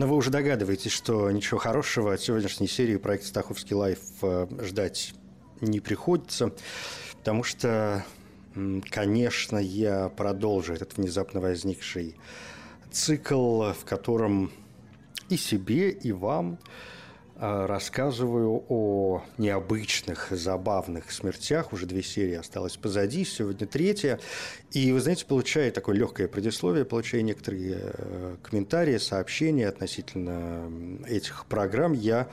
Но вы уже догадываетесь, что ничего хорошего от сегодняшней серии проекта «Стаховский лайф» э, ждать не приходится, потому что, конечно, я продолжу этот внезапно возникший цикл, в котором и себе, и вам – рассказываю о необычных, забавных смертях. Уже две серии осталось позади, сегодня третья. И, вы знаете, получая такое легкое предисловие, получая некоторые э, комментарии, сообщения относительно этих программ, я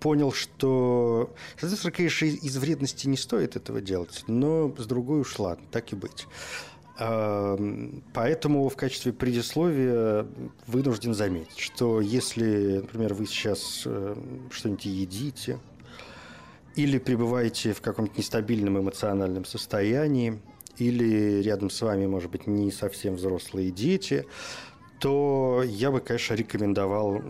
понял, что, соответственно, конечно, из вредности не стоит этого делать, но с другой ладно, так и быть. Эм, поэтому в качестве предисловия вынужден заметить, что если, например, вы сейчас э, что-нибудь едите или пребываете в каком-то нестабильном эмоциональном состоянии, или рядом с вами, может быть, не совсем взрослые дети, то я бы, конечно, рекомендовал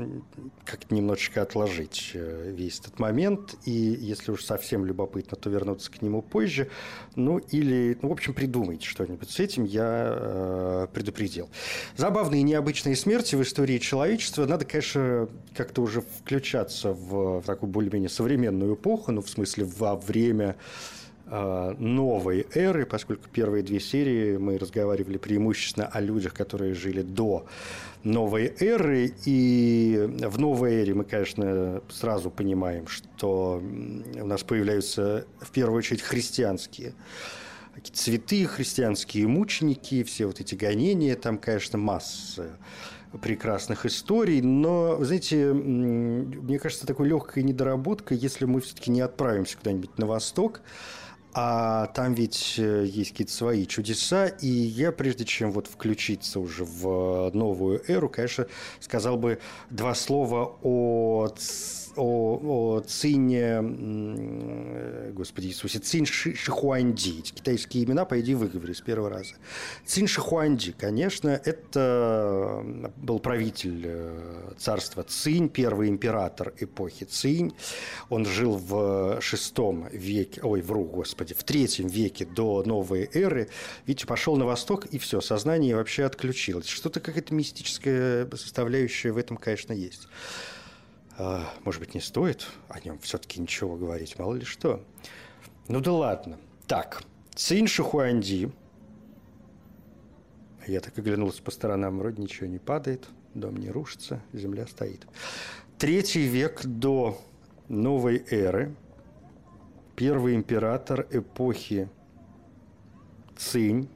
как-то немножечко отложить э, весь этот момент. И если уж совсем любопытно, то вернуться к нему позже. Ну, или, ну, в общем, придумайте что-нибудь с этим, я э, предупредил. Забавные и необычные смерти в истории человечества. Надо, конечно, как-то уже включаться в, в такую более-менее современную эпоху, ну, в смысле, во время новой эры, поскольку первые две серии мы разговаривали преимущественно о людях, которые жили до новой эры. И в новой эре мы, конечно, сразу понимаем, что у нас появляются в первую очередь христианские цветы, христианские мученики, все вот эти гонения, там, конечно, масса прекрасных историй, но, знаете, мне кажется, такой легкой недоработкой, если мы все-таки не отправимся куда-нибудь на восток, а там ведь э, есть какие-то свои чудеса, и я, прежде чем вот включиться уже в новую эру, конечно, сказал бы два слова о о, о Цине, господи Иисусе, Цин Шихуанди. Китайские имена, по идее, выговорили с первого раза. Цин Шихуанди, конечно, это был правитель э, царства Цинь, первый император эпохи Цинь. Он жил в шестом веке, ой, вру, господи, в третьем веке до новой эры. Видите, пошел на восток, и все, сознание вообще отключилось. Что-то какая-то мистическая составляющая в этом, конечно, есть. А, может быть, не стоит о нем все-таки ничего говорить, мало ли что. Ну да ладно. Так, Цин Шихуанди. Я так оглянулся по сторонам, вроде ничего не падает, дом не рушится, земля стоит. Третий век до новой эры. Первый император эпохи Цинь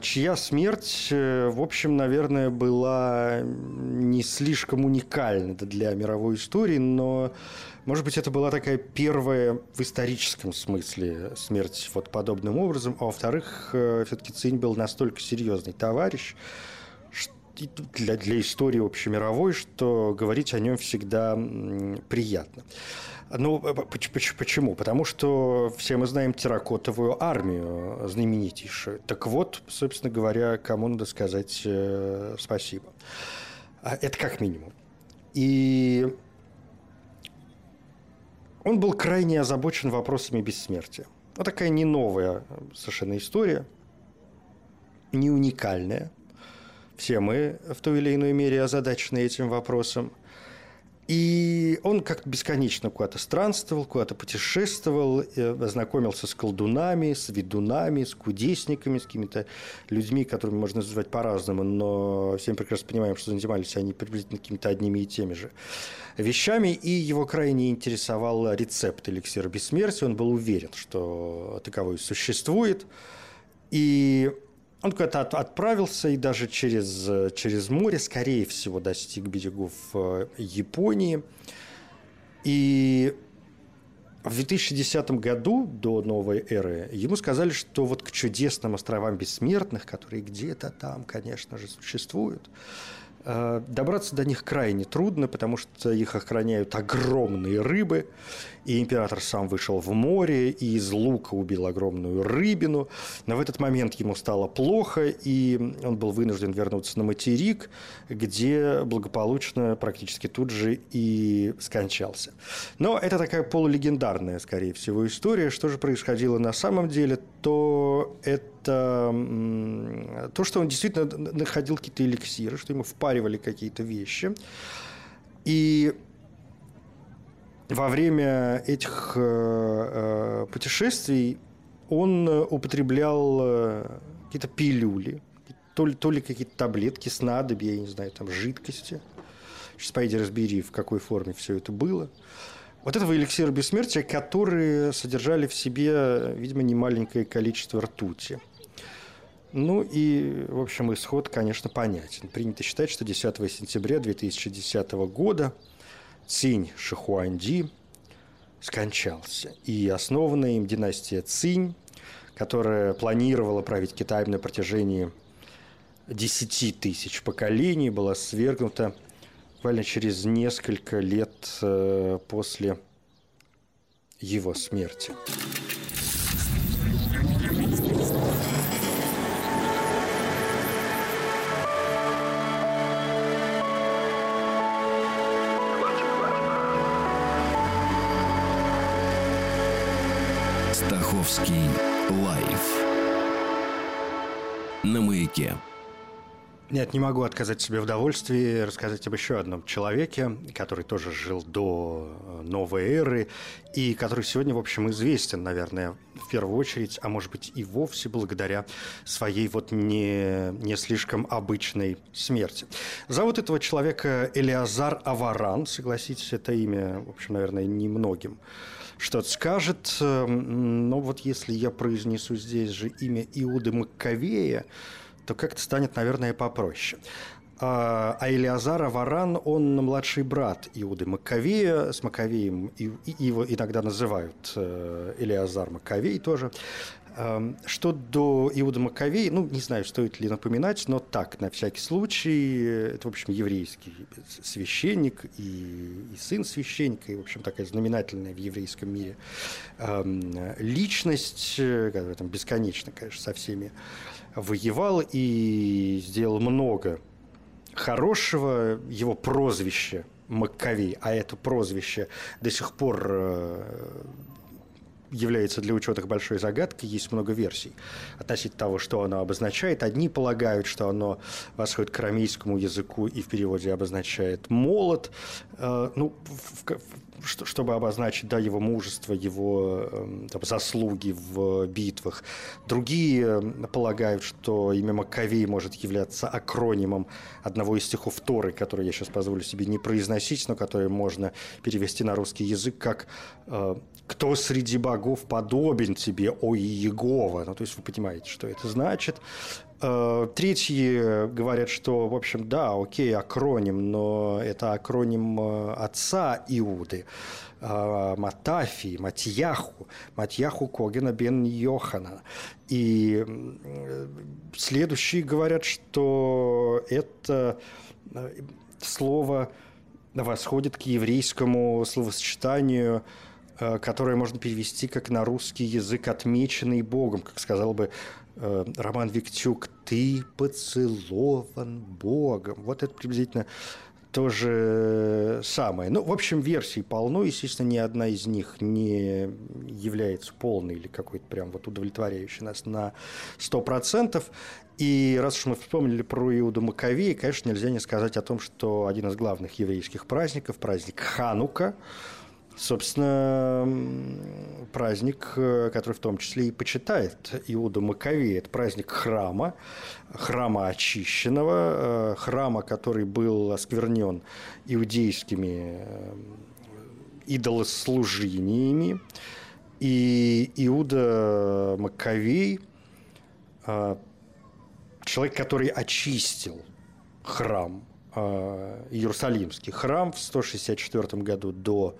чья смерть, э, в общем, наверное, была не слишком уникальна для мировой истории, но, может быть, это была такая первая в историческом смысле смерть вот подобным образом, а во-вторых, э, все-таки Цинь был настолько серьезный товарищ, для, для истории общемировой, что говорить о нем всегда приятно. Ну, э, почему? Потому что все мы знаем терракотовую армию знаменитейшую. Так вот, собственно говоря, кому надо сказать э, спасибо. А, это как минимум. И он был крайне озабочен вопросами бессмертия. Вот такая не новая совершенно история, не уникальная. Все мы в той или иной мере озадачены этим вопросом. И он как-то бесконечно куда-то странствовал, куда-то путешествовал, э, знакомился с колдунами, с ведунами, с кудесниками, с какими-то людьми, которыми можно называть по-разному, но всем прекрасно понимаем, что занимались они приблизительно какими-то одними и теми же вещами. И его крайне интересовал рецепт эликсира бессмертия. Он был уверен, что таковой существует. И он куда-то от, отправился и даже через, через море, скорее всего, достиг берегов э, Японии. И в 2010 году, до новой эры, ему сказали, что вот к чудесным островам бессмертных, которые где-то там, конечно же, существуют, добраться до них крайне трудно, потому что их охраняют огромные рыбы, и император сам вышел в море и из лука убил огромную рыбину. Но в этот момент ему стало плохо, и он был вынужден вернуться на материк, где благополучно практически тут же и скончался. Но это такая полулегендарная, скорее всего, история. Что же происходило на самом деле, то это то, что он действительно находил какие-то эликсиры, что ему впаривали какие-то вещи. И во время этих э, э, путешествий он употреблял э, какие-то пилюли, то ли, то ли какие-то таблетки, снадобья, я не знаю, там жидкости. Сейчас пойди разбери, в какой форме все это было. Вот этого эликсира бессмертия, которые содержали в себе, видимо, немаленькое количество ртути. Ну и, в общем, исход, конечно, понятен. Принято считать, что 10 сентября 2010 года – Цинь Шихуанди скончался. И основанная им династия Цинь, которая планировала править Китаем на протяжении 10 тысяч поколений, была свергнута буквально через несколько лет э, после его смерти. Стаховский лайф на маяке. Нет, не могу отказать себе в удовольствии рассказать об еще одном человеке, который тоже жил до э, новой эры и который сегодня, в общем, известен, наверное, в первую очередь, а может быть и вовсе благодаря своей вот не, не слишком обычной смерти. Зовут этого человека Элиазар Аваран, согласитесь, это имя, в общем, наверное, немногим что-то скажет. Эм, но вот если я произнесу здесь же имя Иуды Маккавея, то как-то станет, наверное, попроще. А, а Илиазар Аваран, он младший брат Иуды Маккавея. С Маккавеем его иногда называют э, Илиазар Маккавей тоже. Что до Иуда Маковей, ну, не знаю, стоит ли напоминать, но так, на всякий случай, это, в общем, еврейский священник и, и сын священника, и, в общем, такая знаменательная в еврейском мире личность, которая там бесконечно, конечно, со всеми воевал и сделал много хорошего. Его прозвище Маковей, а это прозвище до сих пор э, является для ученых большой загадкой, есть много версий относительно того, что оно обозначает. Одни полагают, что оно восходит к арамейскому языку и в переводе обозначает молот, э, ну, в, в, чтобы обозначить да, его мужество, его э, там, заслуги в битвах. Другие полагают, что имя Маковей может являться акронимом одного из стихов Торы, который я сейчас позволю себе не произносить, но который можно перевести на русский язык как э, кто среди богов подобен тебе, о Иегова? Ну, то есть вы понимаете, что это значит. Э, третьи говорят, что, в общем, да, окей, акроним, но это акроним э, отца Иуды, э, Матафи, Матьяху, Матьяху Когена бен Йохана. И следующие говорят, что это слово восходит к еврейскому словосочетанию – которое можно перевести как на русский язык «отмеченный Богом», как сказал бы э, Роман Виктюк, «ты поцелован Богом». Вот это приблизительно то же самое. Ну, в общем, версий полно. Естественно, ни одна из них не является полной или какой-то прям вот удовлетворяющей нас на 100%. И раз уж мы вспомнили про Иуду Маковея, конечно, нельзя не сказать о том, что один из главных еврейских праздников, праздник Ханука, Собственно, праздник, э, который в том числе и почитает Иуда Маковей. Это праздник храма, храма очищенного, э, храма, который был осквернен иудейскими э, идолослужениями. И Иуда Маковей, человек, который очистил храм, Иерусалимский храм в 164 году до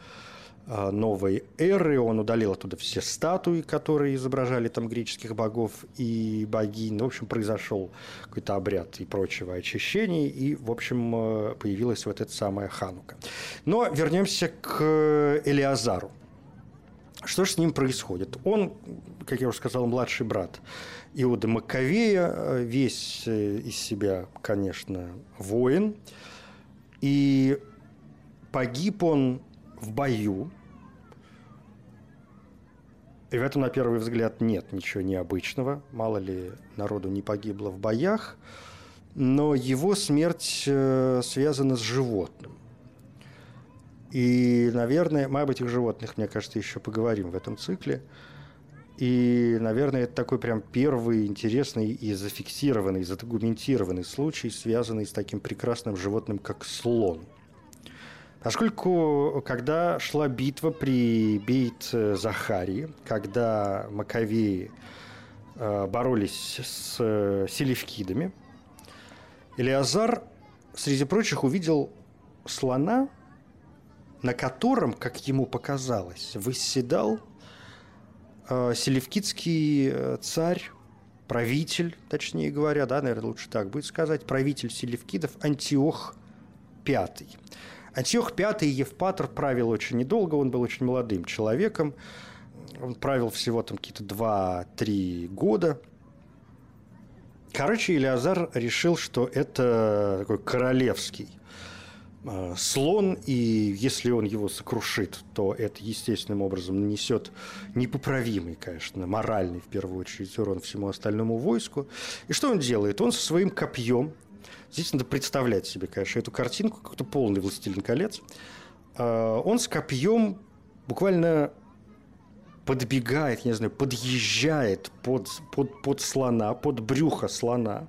новой эры. Он удалил оттуда все статуи, которые изображали там греческих богов и богинь. Ну, в общем, произошел какой-то обряд и прочего очищения, и, в общем, э, появилась вот эта самая Ханука. Но вернемся к Элиазару. Что же с ним происходит? Он, как я уже сказал, младший брат Иуда Маковея, э, весь э, из себя, конечно, воин. И погиб он в бою, и в этом, на первый взгляд, нет ничего необычного. Мало ли народу не погибло в боях. Но его смерть э, связана с животным. И, наверное, мы об этих животных, мне кажется, еще поговорим в этом цикле. И, наверное, это такой прям первый интересный и зафиксированный, задокументированный случай, связанный с таким прекрасным животным, как слон – Поскольку, когда шла битва при Бейт-Захарии, когда Маковеи э, боролись с э, селевкидами, Илиазар, среди прочих, увидел слона, на котором, как ему показалось, восседал э, селевкидский царь, правитель, точнее говоря, да, наверное, лучше так будет сказать, правитель селевкидов Антиох V. Антиох V Евпатор правил очень недолго, он был очень молодым человеком. Он правил всего там какие-то 2-3 года. Короче, Илиазар решил, что это такой королевский э, слон, и если он его сокрушит, то это естественным образом нанесет непоправимый, конечно, моральный, в первую очередь, урон всему остальному войску. И что он делает? Он со своим копьем Здесь надо представлять себе, конечно, эту картинку, как-то полный «Властелин колец». А, он с копьем буквально подбегает, я не знаю, подъезжает под, под, под слона, под брюхо слона.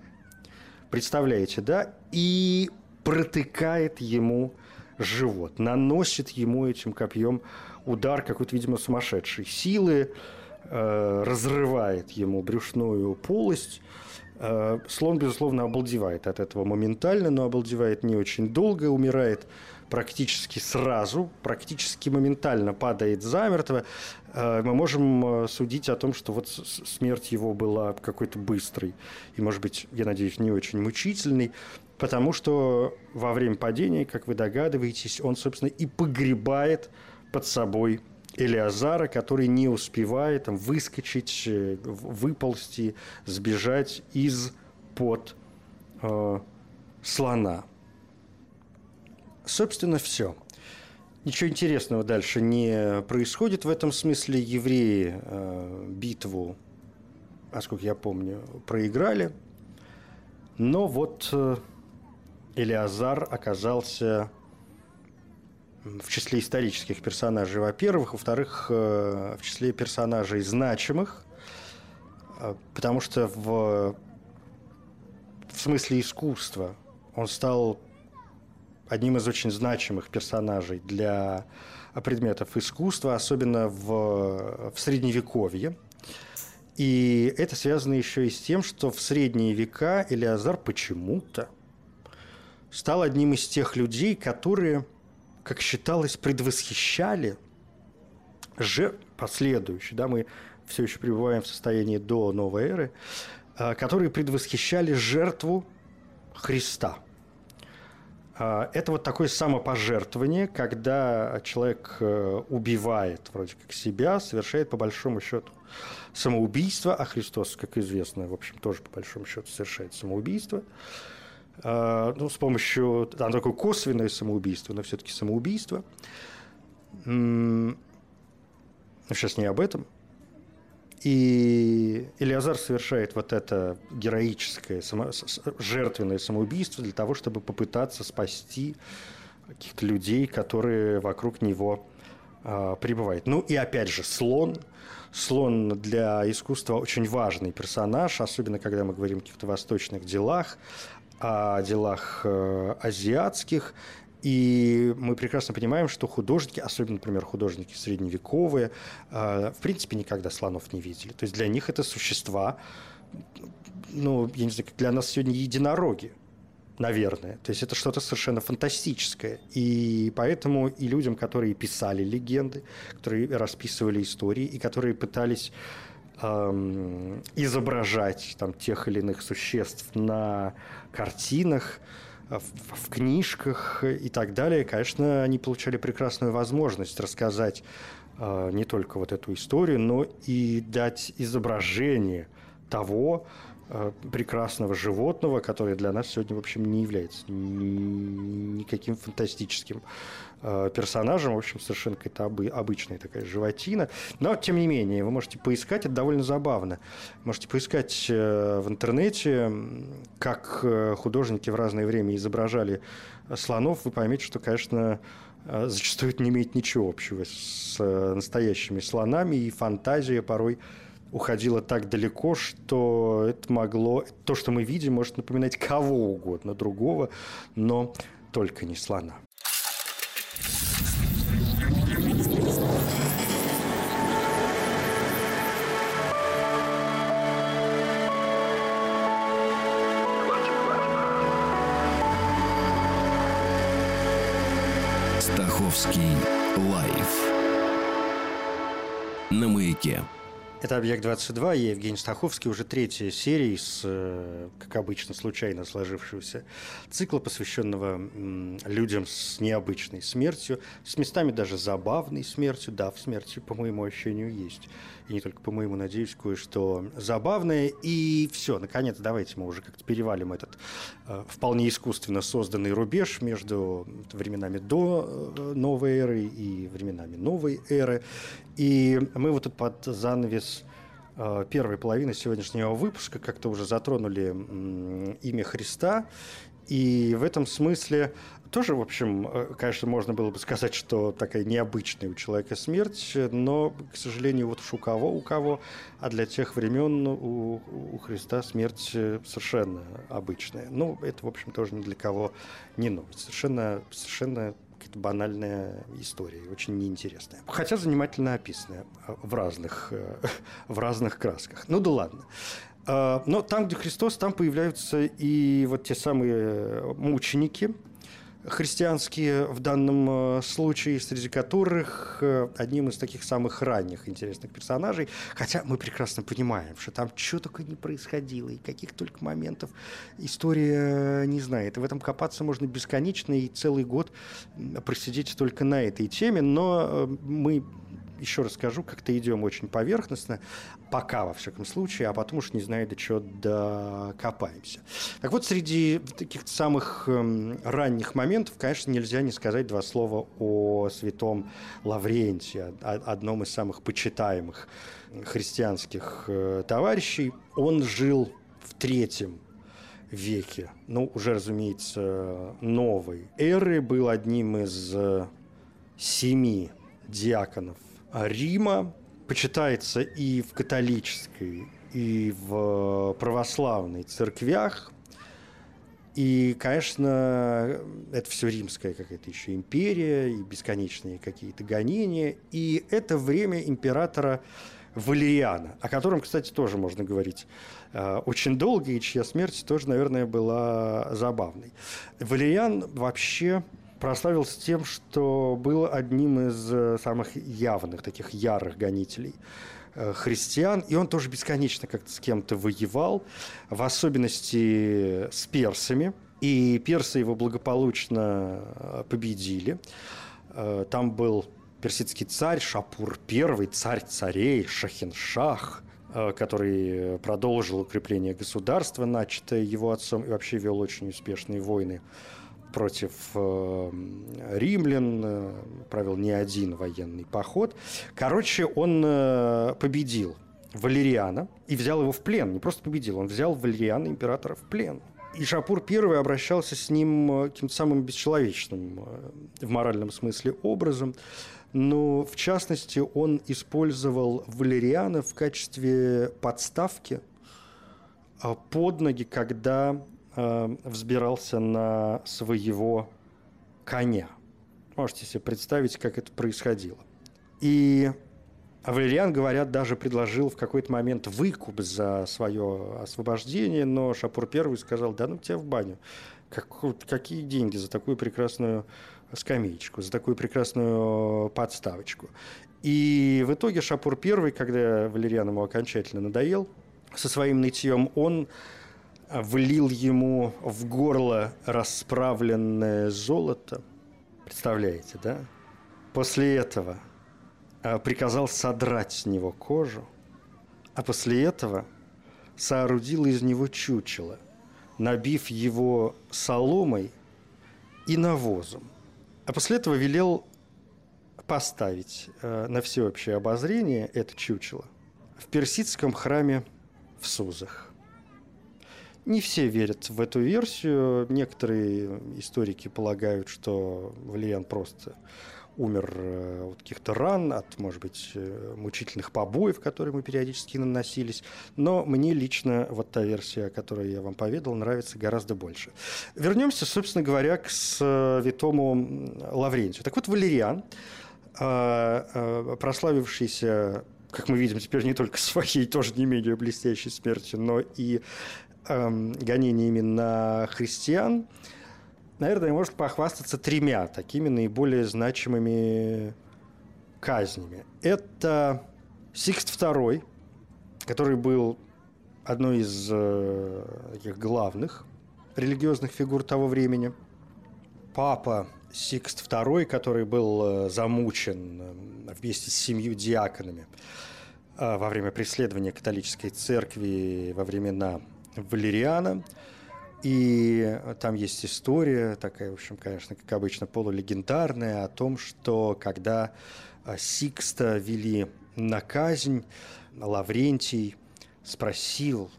Представляете, да? И протыкает ему живот, наносит ему этим копьем удар какой-то, видимо, сумасшедшей силы, э, разрывает ему брюшную полость, слон, безусловно, обалдевает от этого моментально, но обалдевает не очень долго, умирает практически сразу, практически моментально падает замертво. Э, мы можем э, судить о том, что вот смерть его была какой-то быстрой и, может быть, я надеюсь, не очень мучительной, потому что во время падения, как вы догадываетесь, он, собственно, и погребает под собой Элиазара, который не успевает там, выскочить, э, выползти, сбежать из-под э, слона. Собственно, все. Ничего интересного дальше не происходит в этом смысле. Евреи э, битву, насколько я помню, проиграли. Но вот э, Элиазар оказался в числе исторических персонажей, во-первых. Во-вторых, э, в числе персонажей значимых, э, потому что в, в смысле искусства он стал одним из очень значимых персонажей для предметов искусства, особенно в, в Средневековье. И это связано еще и с тем, что в средние века Элиазар почему-то стал одним из тех людей, которые – как считалось, предвосхищали же последующие, да, мы все еще пребываем в состоянии до новой эры, а, которые предвосхищали жертву Христа. А, это вот такое самопожертвование, когда человек э, убивает вроде как себя, совершает по большому счету самоубийство, а Христос, как известно, в общем, тоже по большому счету совершает самоубийство. А, ну, с помощью, там такое косвенное самоубийство, но все-таки самоубийство. Сейчас не об этом. И Илиазар совершает вот это героическое, само, жертвенное самоубийство для того, чтобы попытаться спасти каких-то людей, которые вокруг него э, пребывают. Ну и опять же, слон. Слон для искусства очень важный персонаж, особенно когда мы говорим о каких-то восточных делах о делах э, азиатских, и мы прекрасно понимаем, что художники, особенно, например, художники средневековые, э, в принципе, никогда слонов не видели. То есть для них это существа, ну, я не знаю, для нас сегодня единороги. наверное. То есть это что-то совершенно фантастическое. И поэтому и людям, которые писали легенды, которые расписывали истории, и которые пытались эм, изображать там, тех или иных существ на картинах, в, в книжках и так далее, конечно, они получали прекрасную возможность рассказать э, не только вот эту историю, но и дать изображение того, Э, прекрасного животного, которое для нас сегодня, в общем, не является никаким фантастическим э, персонажем, в общем, совершенно какая-то обычная такая животина. Но, тем не менее, вы можете поискать, это довольно забавно. Можете поискать э, в интернете, как художники в разное время изображали слонов, вы поймете, что, конечно, зачастую это не имеет ничего общего с настоящими слонами, и фантазия порой уходило так далеко, что это могло, то, что мы видим, может напоминать кого угодно другого, но только не слона. Стаховский лайф на маяке. Это «Объект-22», я Евгений Стаховский, уже третья серия из, э, как обычно, случайно сложившегося цикла, посвященного людям с необычной смертью, с местами даже забавной смертью. Да, в смерти, по моему ощущению, есть. И не только по моему, надеюсь, кое-что забавное. И все, наконец, давайте мы уже как-то перевалим этот э, вполне искусственно созданный рубеж между временами до э, новой эры и временами новой эры. И мы вот тут под занавес э, первой половины сегодняшнего выпуска как-то уже затронули имя Христа. И в этом смысле тоже, в общем, э, конечно, можно было бы сказать, что такая необычная у человека смерть, но, к сожалению, вот уж у кого, у кого, а для тех времен у, у Христа смерть совершенно обычная. Ну, это, в общем, тоже ни для кого не новость. Совершенно, совершенно какая-то банальная история, очень неинтересная. Хотя занимательно описанная э, в разных, э, в разных красках. Ну да ладно. А, но там, где Христос, там появляются и вот те самые мученики, христианские в данном э, случае, среди которых э, одним из таких самых ранних интересных персонажей, хотя мы прекрасно понимаем, что там что только не происходило, и каких только моментов история не знает. И в этом копаться можно бесконечно и целый год просидеть только на этой теме, но э, мы еще раз скажу, как-то идем очень поверхностно, пока, во всяком случае, а потом уж не знаю, до чего докопаемся. Так вот, среди таких самых эм, ранних моментов, конечно, нельзя не сказать два слова о святом Лаврентии, одном из самых почитаемых христианских э, товарищей. Он жил в третьем веке, ну, уже, разумеется, новой эры, был одним из э, семи диаконов Рима почитается и в католической, и в православной церквях. И, конечно, это все римская какая-то еще империя, и бесконечные какие-то гонения. И это время императора Валериана, о котором, кстати, тоже можно говорить э, очень долго, и чья смерть тоже, наверное, была забавной. Валериан вообще прославился тем, что был одним из э, самых явных, таких ярых гонителей э, христиан, и он тоже бесконечно как-то с кем-то воевал, в особенности с персами, и персы его благополучно э, победили. Там был персидский царь Шапур I, царь царей, Шахиншах, который продолжил укрепление государства, начатое его отцом, и вообще вел очень успешные войны против э, римлян, э, провел не один военный поход. Короче, он э, победил Валериана и взял его в плен. Не просто победил, он взял Валериана, императора, в плен. И Шапур I обращался с ним каким-то самым бесчеловечным в моральном смысле образом. Но, в частности, он использовал Валериана в качестве подставки под ноги, когда э, взбирался на своего коня. Можете себе представить, как это происходило. И Валериан, говорят, даже предложил в какой-то момент выкуп за свое освобождение, но Шапур первый сказал, да ну тебя в баню. Как, какие деньги за такую прекрасную скамеечку, за такую прекрасную подставочку. И в итоге Шапур первый, когда Валериан ему окончательно надоел, со своим нытьем он влил ему в горло расправленное золото. Представляете, да? После этого а, приказал содрать с него кожу, а после этого соорудил из него чучело, набив его соломой и навозом. А после этого велел поставить э, на всеобщее обозрение это чучело в персидском храме в Сузах. Не все верят в эту версию. Некоторые историки полагают, что Валиан просто умер э, от каких-то ран, от, может быть, э, мучительных побоев, которые ему периодически наносились. Но мне лично вот та версия, которую я вам поведал, нравится гораздо больше. Вернемся, собственно говоря, к святому Лаврентию. Так вот, Валериан, прославившийся как мы видим теперь не только своей тоже не менее блестящей смертью, но и эм, гонениями на христиан, наверное, может похвастаться тремя такими наиболее значимыми казнями. Это Сикст II, который был одной из э, таких главных религиозных фигур того времени. Папа Сикст II, который был э, замучен э, вместе с семью диаконами э, во время преследования католической церкви во времена Валериана – и там есть история, такая, в общем, конечно, как обычно, полулегендарная, о том, что когда а, Сикста вели на казнь, Лаврентий спросил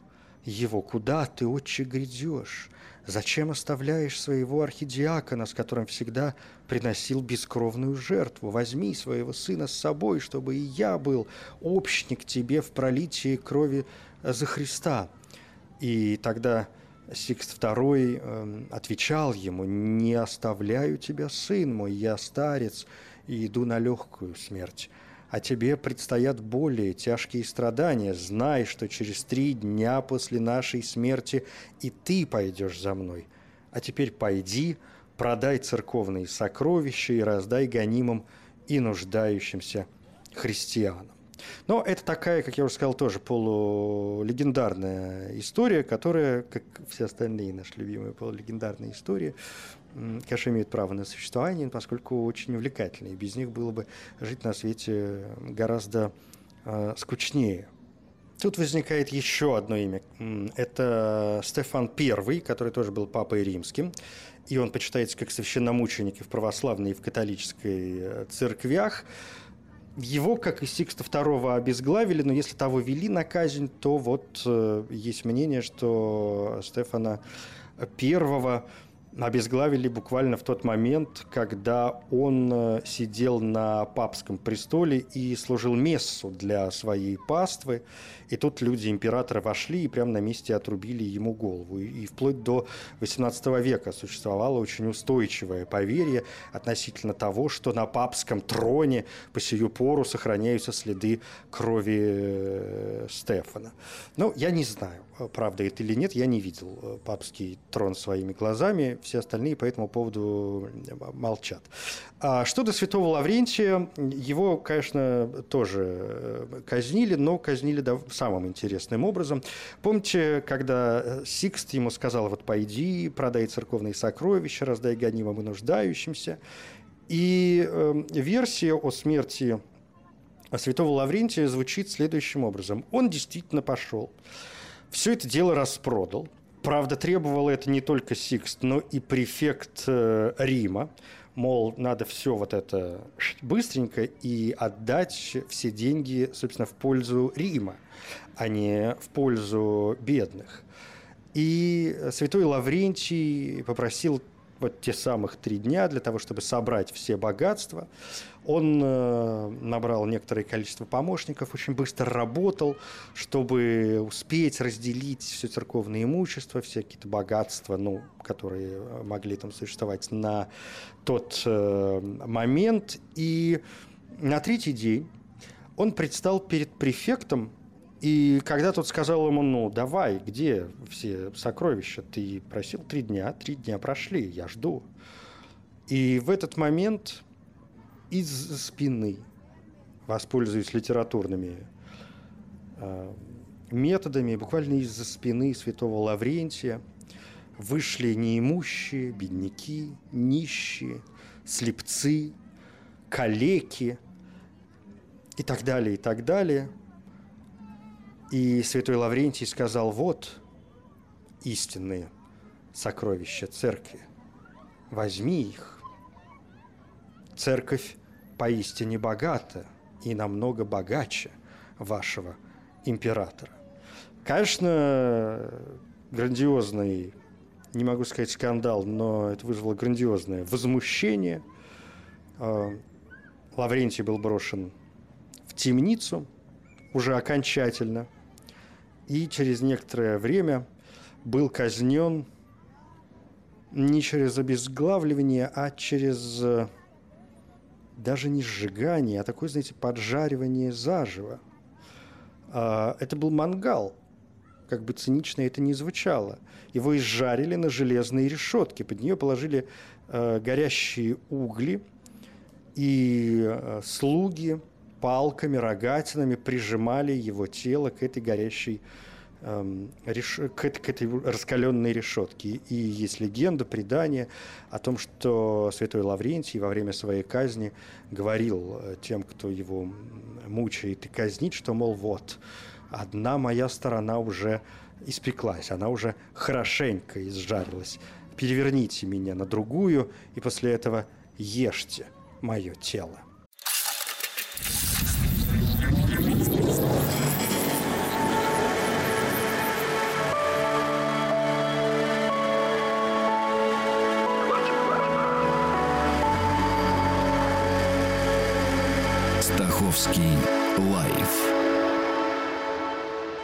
его, куда ты, отче, грядешь? Зачем оставляешь своего архидиакона, с которым всегда приносил бескровную жертву? Возьми своего сына с собой, чтобы и я был общник тебе в пролитии крови за Христа. И тогда Сикст II эм, отвечал ему, «Не оставляю тебя, сын мой, я старец и иду на легкую смерть. А тебе предстоят более тяжкие страдания. Знай, что через три дня после нашей смерти и ты пойдешь за мной. А теперь пойди, продай церковные сокровища и раздай гонимым и нуждающимся христианам. Но это такая, как я уже сказал, тоже полулегендарная история, которая, как все остальные наши любимые полулегендарные истории, конечно, имеют право на существование, поскольку очень увлекательные. Без них было бы жить на свете гораздо э, скучнее. Тут возникает еще одно имя. Это Стефан I, который тоже был папой римским. И он почитается как священномученик и в православной, и в католической э, церквях. Его, как и Сикста II, обезглавили, но если того вели на казнь, то вот э, есть мнение, что Стефана I обезглавили буквально в тот момент, когда он э, сидел на папском престоле и служил мессу для своей паствы. И тут люди императора вошли и прямо на месте отрубили ему голову. И вплоть до XVIII века существовало очень устойчивое поверье относительно того, что на папском троне по сию пору сохраняются следы крови э, Стефана. Ну, я не знаю, правда это или нет, я не видел э, папский трон своими глазами, все остальные по этому поводу молчат. А что до святого Лаврентия, его, конечно, тоже э, казнили, но казнили самым интересным образом. Помните, когда э, Сикст ему сказал, вот пойди, продай церковные сокровища, раздай гонимым и нуждающимся. И э, версия о смерти святого Лаврентия звучит следующим образом. Он действительно пошел, все это дело распродал. Правда, требовал это не только Сикст, но и префект э, Рима мол, надо все вот это быстренько и отдать все деньги, собственно, в пользу Рима, а не в пользу бедных. И святой Лаврентий попросил вот те самых три дня для того, чтобы собрать все богатства. Он э, набрал некоторое количество помощников, очень быстро работал, чтобы успеть разделить все церковное имущество, все какие-то богатства, ну, которые могли там существовать на тот э, момент. И на третий день он предстал перед префектом И когда тот сказал ему, ну, давай, где все сокровища? Ты просил три дня, три дня прошли, я жду. И в этот момент из спины, воспользуясь литературными э, методами, буквально из-за спины святого Лаврентия, вышли неимущие, бедняки, нищие, слепцы, калеки и так далее, и так далее. И святой Лаврентий сказал, вот истинные сокровища церкви, возьми их. Церковь поистине богата и намного богаче вашего императора. Конечно, грандиозный, не могу сказать скандал, но это вызвало грандиозное возмущение. А, Лаврентий был брошен в темницу уже окончательно и через некоторое время был казнен не через обезглавливание, а через э, даже не сжигание, а такое, знаете, поджаривание заживо – а, это был мангал, как бы цинично это ни звучало. Его изжарили на железные решетки, под нее положили э, горящие угли, и э, слуги палками, рогатинами прижимали его тело к этой горящей Эм, к, к этой раскаленной решетке. И есть легенда, предание о том, что святой Лаврентий во время своей казни говорил э, тем, кто его мучает и казнит, что, мол, вот, одна моя сторона уже испеклась, она уже хорошенько изжарилась. Переверните меня на другую, и после этого ешьте мое тело. Московский лайф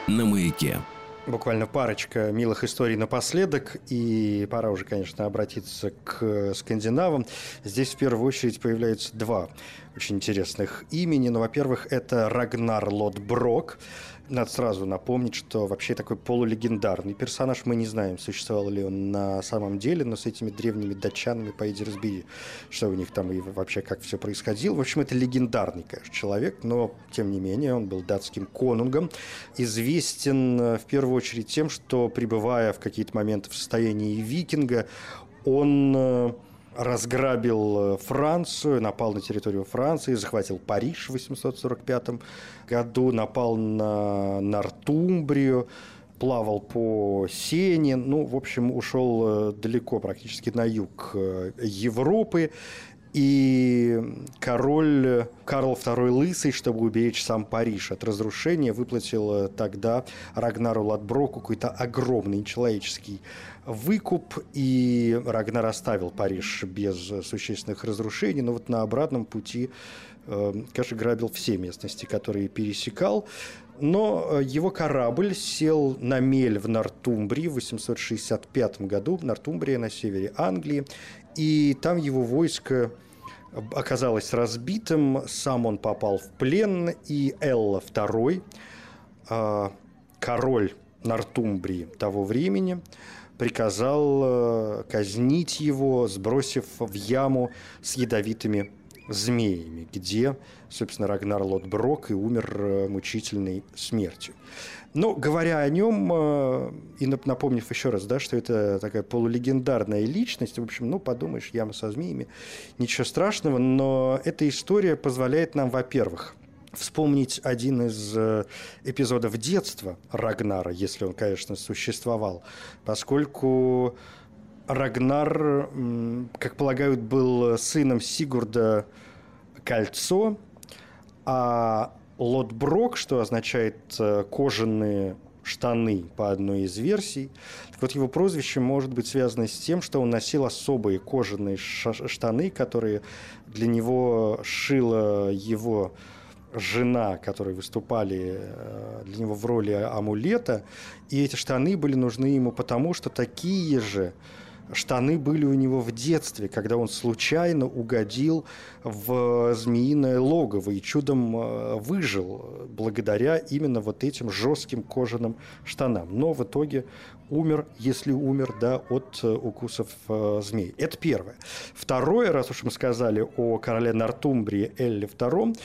на маяке. Буквально парочка милых историй напоследок, и пора уже, конечно, обратиться к скандинавам. Здесь в первую очередь появляются два очень интересных имени. Ну, во-первых, это Рагнар Лотброк, надо сразу напомнить, что вообще такой полулегендарный персонаж. Мы не знаем, существовал ли он на самом деле, но с этими древними датчанами пойди разбери, что у них там и вообще как все происходило. В общем, это легендарный, конечно, человек, но тем не менее он был датским конунгом. Известен э, в первую очередь тем, что пребывая в какие-то моменты в состоянии викинга, он э, разграбил э, Францию, напал на территорию Франции, захватил Париж в 845 году, напал на Нортумбрию, плавал по Сене, ну, в общем, ушел э, далеко, практически на юг э, Европы. И король Карл II Лысый, чтобы уберечь сам Париж от разрушения, выплатил тогда Рагнару Ладброку какой-то огромный человеческий выкуп, и Рагнар оставил Париж без существенных разрушений, но вот на обратном пути, э, конечно, грабил все местности, которые пересекал. Но э, его корабль сел на мель в Нортумбрии в 865 году, Нортумбрия на севере Англии, и там его войско оказалось разбитым, сам он попал в плен, и Элла II, э, король Нортумбрии того времени, приказал э, казнить его, сбросив в яму с ядовитыми змеями, где, собственно, Рагнар Лотброк и умер э, мучительной смертью. Но говоря о нем, э, и напомнив еще раз, да, что это такая полулегендарная личность, в общем, ну, подумаешь, яма со змеями, ничего страшного, но эта история позволяет нам, во-первых, вспомнить один из э, эпизодов детства Рагнара, если он, конечно, существовал, поскольку Рагнар, как полагают, был сыном Сигурда Кольцо, а Лотброк, что означает э, кожаные штаны по одной из версий. Так вот, его прозвище может быть связано с тем, что он носил особые кожаные штаны, которые для него шила его жена, которые выступали э, для него в роли амулета, и эти штаны были нужны ему потому, что такие же штаны были у него в детстве, когда он случайно угодил в змеиное логово и чудом э, выжил благодаря именно вот этим жестким кожаным штанам. Но в итоге умер, если умер, да, от э, укусов змей. Это первое. Второе, раз уж мы сказали о короле Нортумбрии Элле II,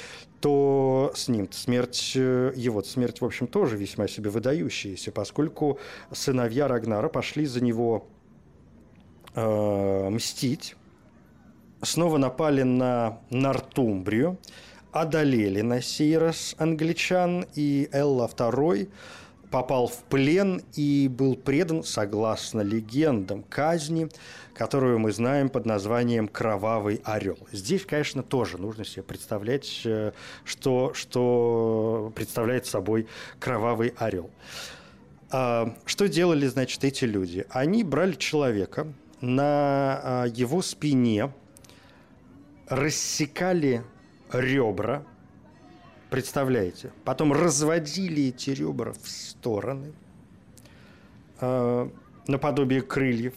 то с ним смерть, э, его смерть, в общем, тоже весьма себе выдающаяся, поскольку сыновья Рагнара пошли за него э, мстить, снова напали на Нортумбрию, одолели на сей раз англичан, и Элла II попал в плен и был предан, согласно легендам, казни, которую мы знаем под названием «Кровавый орел». Здесь, конечно, тоже нужно себе представлять, э, что, что представляет собой «Кровавый орел». А, что делали, значит, эти люди? Они брали человека, на а, его спине рассекали ребра, Представляете? Потом разводили эти ребра в стороны, э, наподобие крыльев,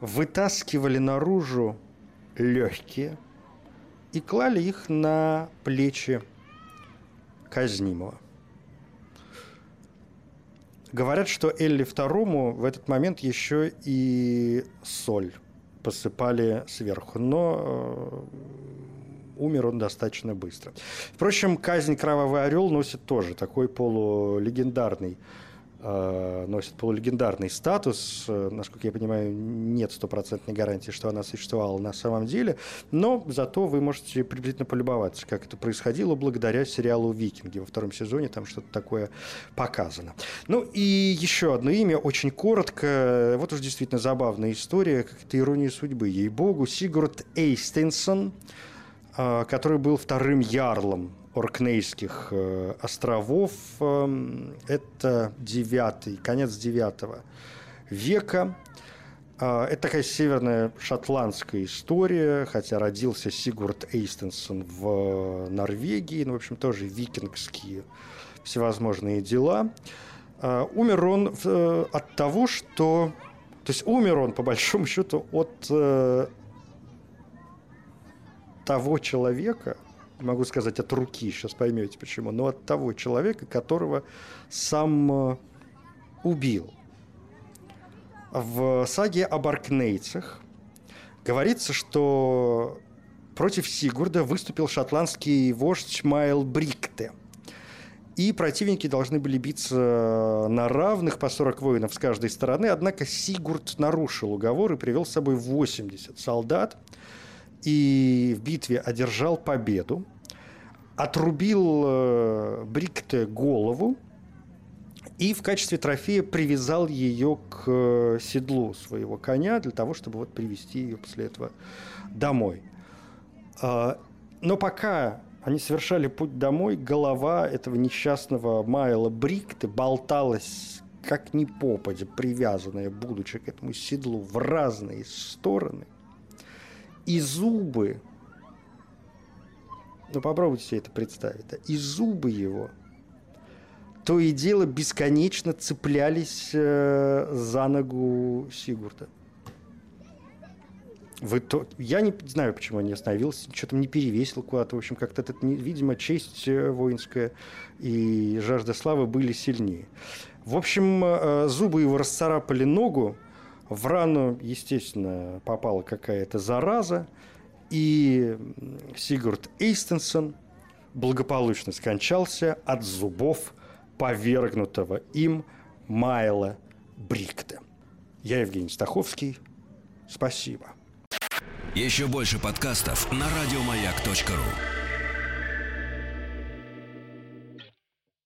вытаскивали наружу легкие и клали их на плечи казнимого. Говорят, что Элли II в этот момент еще и соль посыпали сверху, но умер он достаточно быстро. Впрочем, казнь «Кровавый орел» носит тоже такой полулегендарный э, носит полулегендарный статус. Насколько я понимаю, нет стопроцентной гарантии, что она существовала на самом деле, но зато вы можете приблизительно полюбоваться, как это происходило благодаря сериалу «Викинги». Во втором сезоне там что-то такое показано. Ну и еще одно имя, очень коротко. Вот уж действительно забавная история, как это ирония судьбы. Ей-богу, Сигурд Эйстенсон – который был вторым ярлом Оркнейских э, островов. Эм, это девятый, конец девятого века. А, это такая северная шотландская история, хотя родился Сигурд Эйстенсон в Норвегии, ну, в общем, тоже викингские всевозможные дела. А, умер он э, от того, что... То есть умер он, по большому счету, от э, того человека, могу сказать от руки, сейчас поймете почему, но от того человека, которого сам э, убил. В саге об Аркнейцах говорится, что против Сигурда выступил шотландский вождь Майл Брикте. И противники должны были биться на равных по 40 воинов с каждой стороны, однако Сигурд нарушил уговор и привел с собой 80 солдат – и в битве одержал победу, отрубил э, Брикте голову и в качестве трофея привязал ее к э, седлу своего коня для того, чтобы вот привести ее после этого домой. А, но пока они совершали путь домой, голова этого несчастного Майла Брикты болталась как ни попадя, привязанная, будучи к этому седлу, в разные стороны – и зубы, ну попробуйте себе это представить, да, и зубы его то и дело бесконечно цеплялись э, за ногу Сигурда. Вы то... Я не знаю, почему он не остановился, что там не перевесил куда-то. В общем, как-то, это, видимо, честь э, воинская и жажда славы были сильнее. В общем, э, зубы его расцарапали ногу, в рану, естественно, попала какая-то зараза, и Сигурд Эйстенсон благополучно скончался от зубов повергнутого им Майла Брикта. Я Евгений Стаховский. Спасибо. Еще больше подкастов на радиомаяк.ру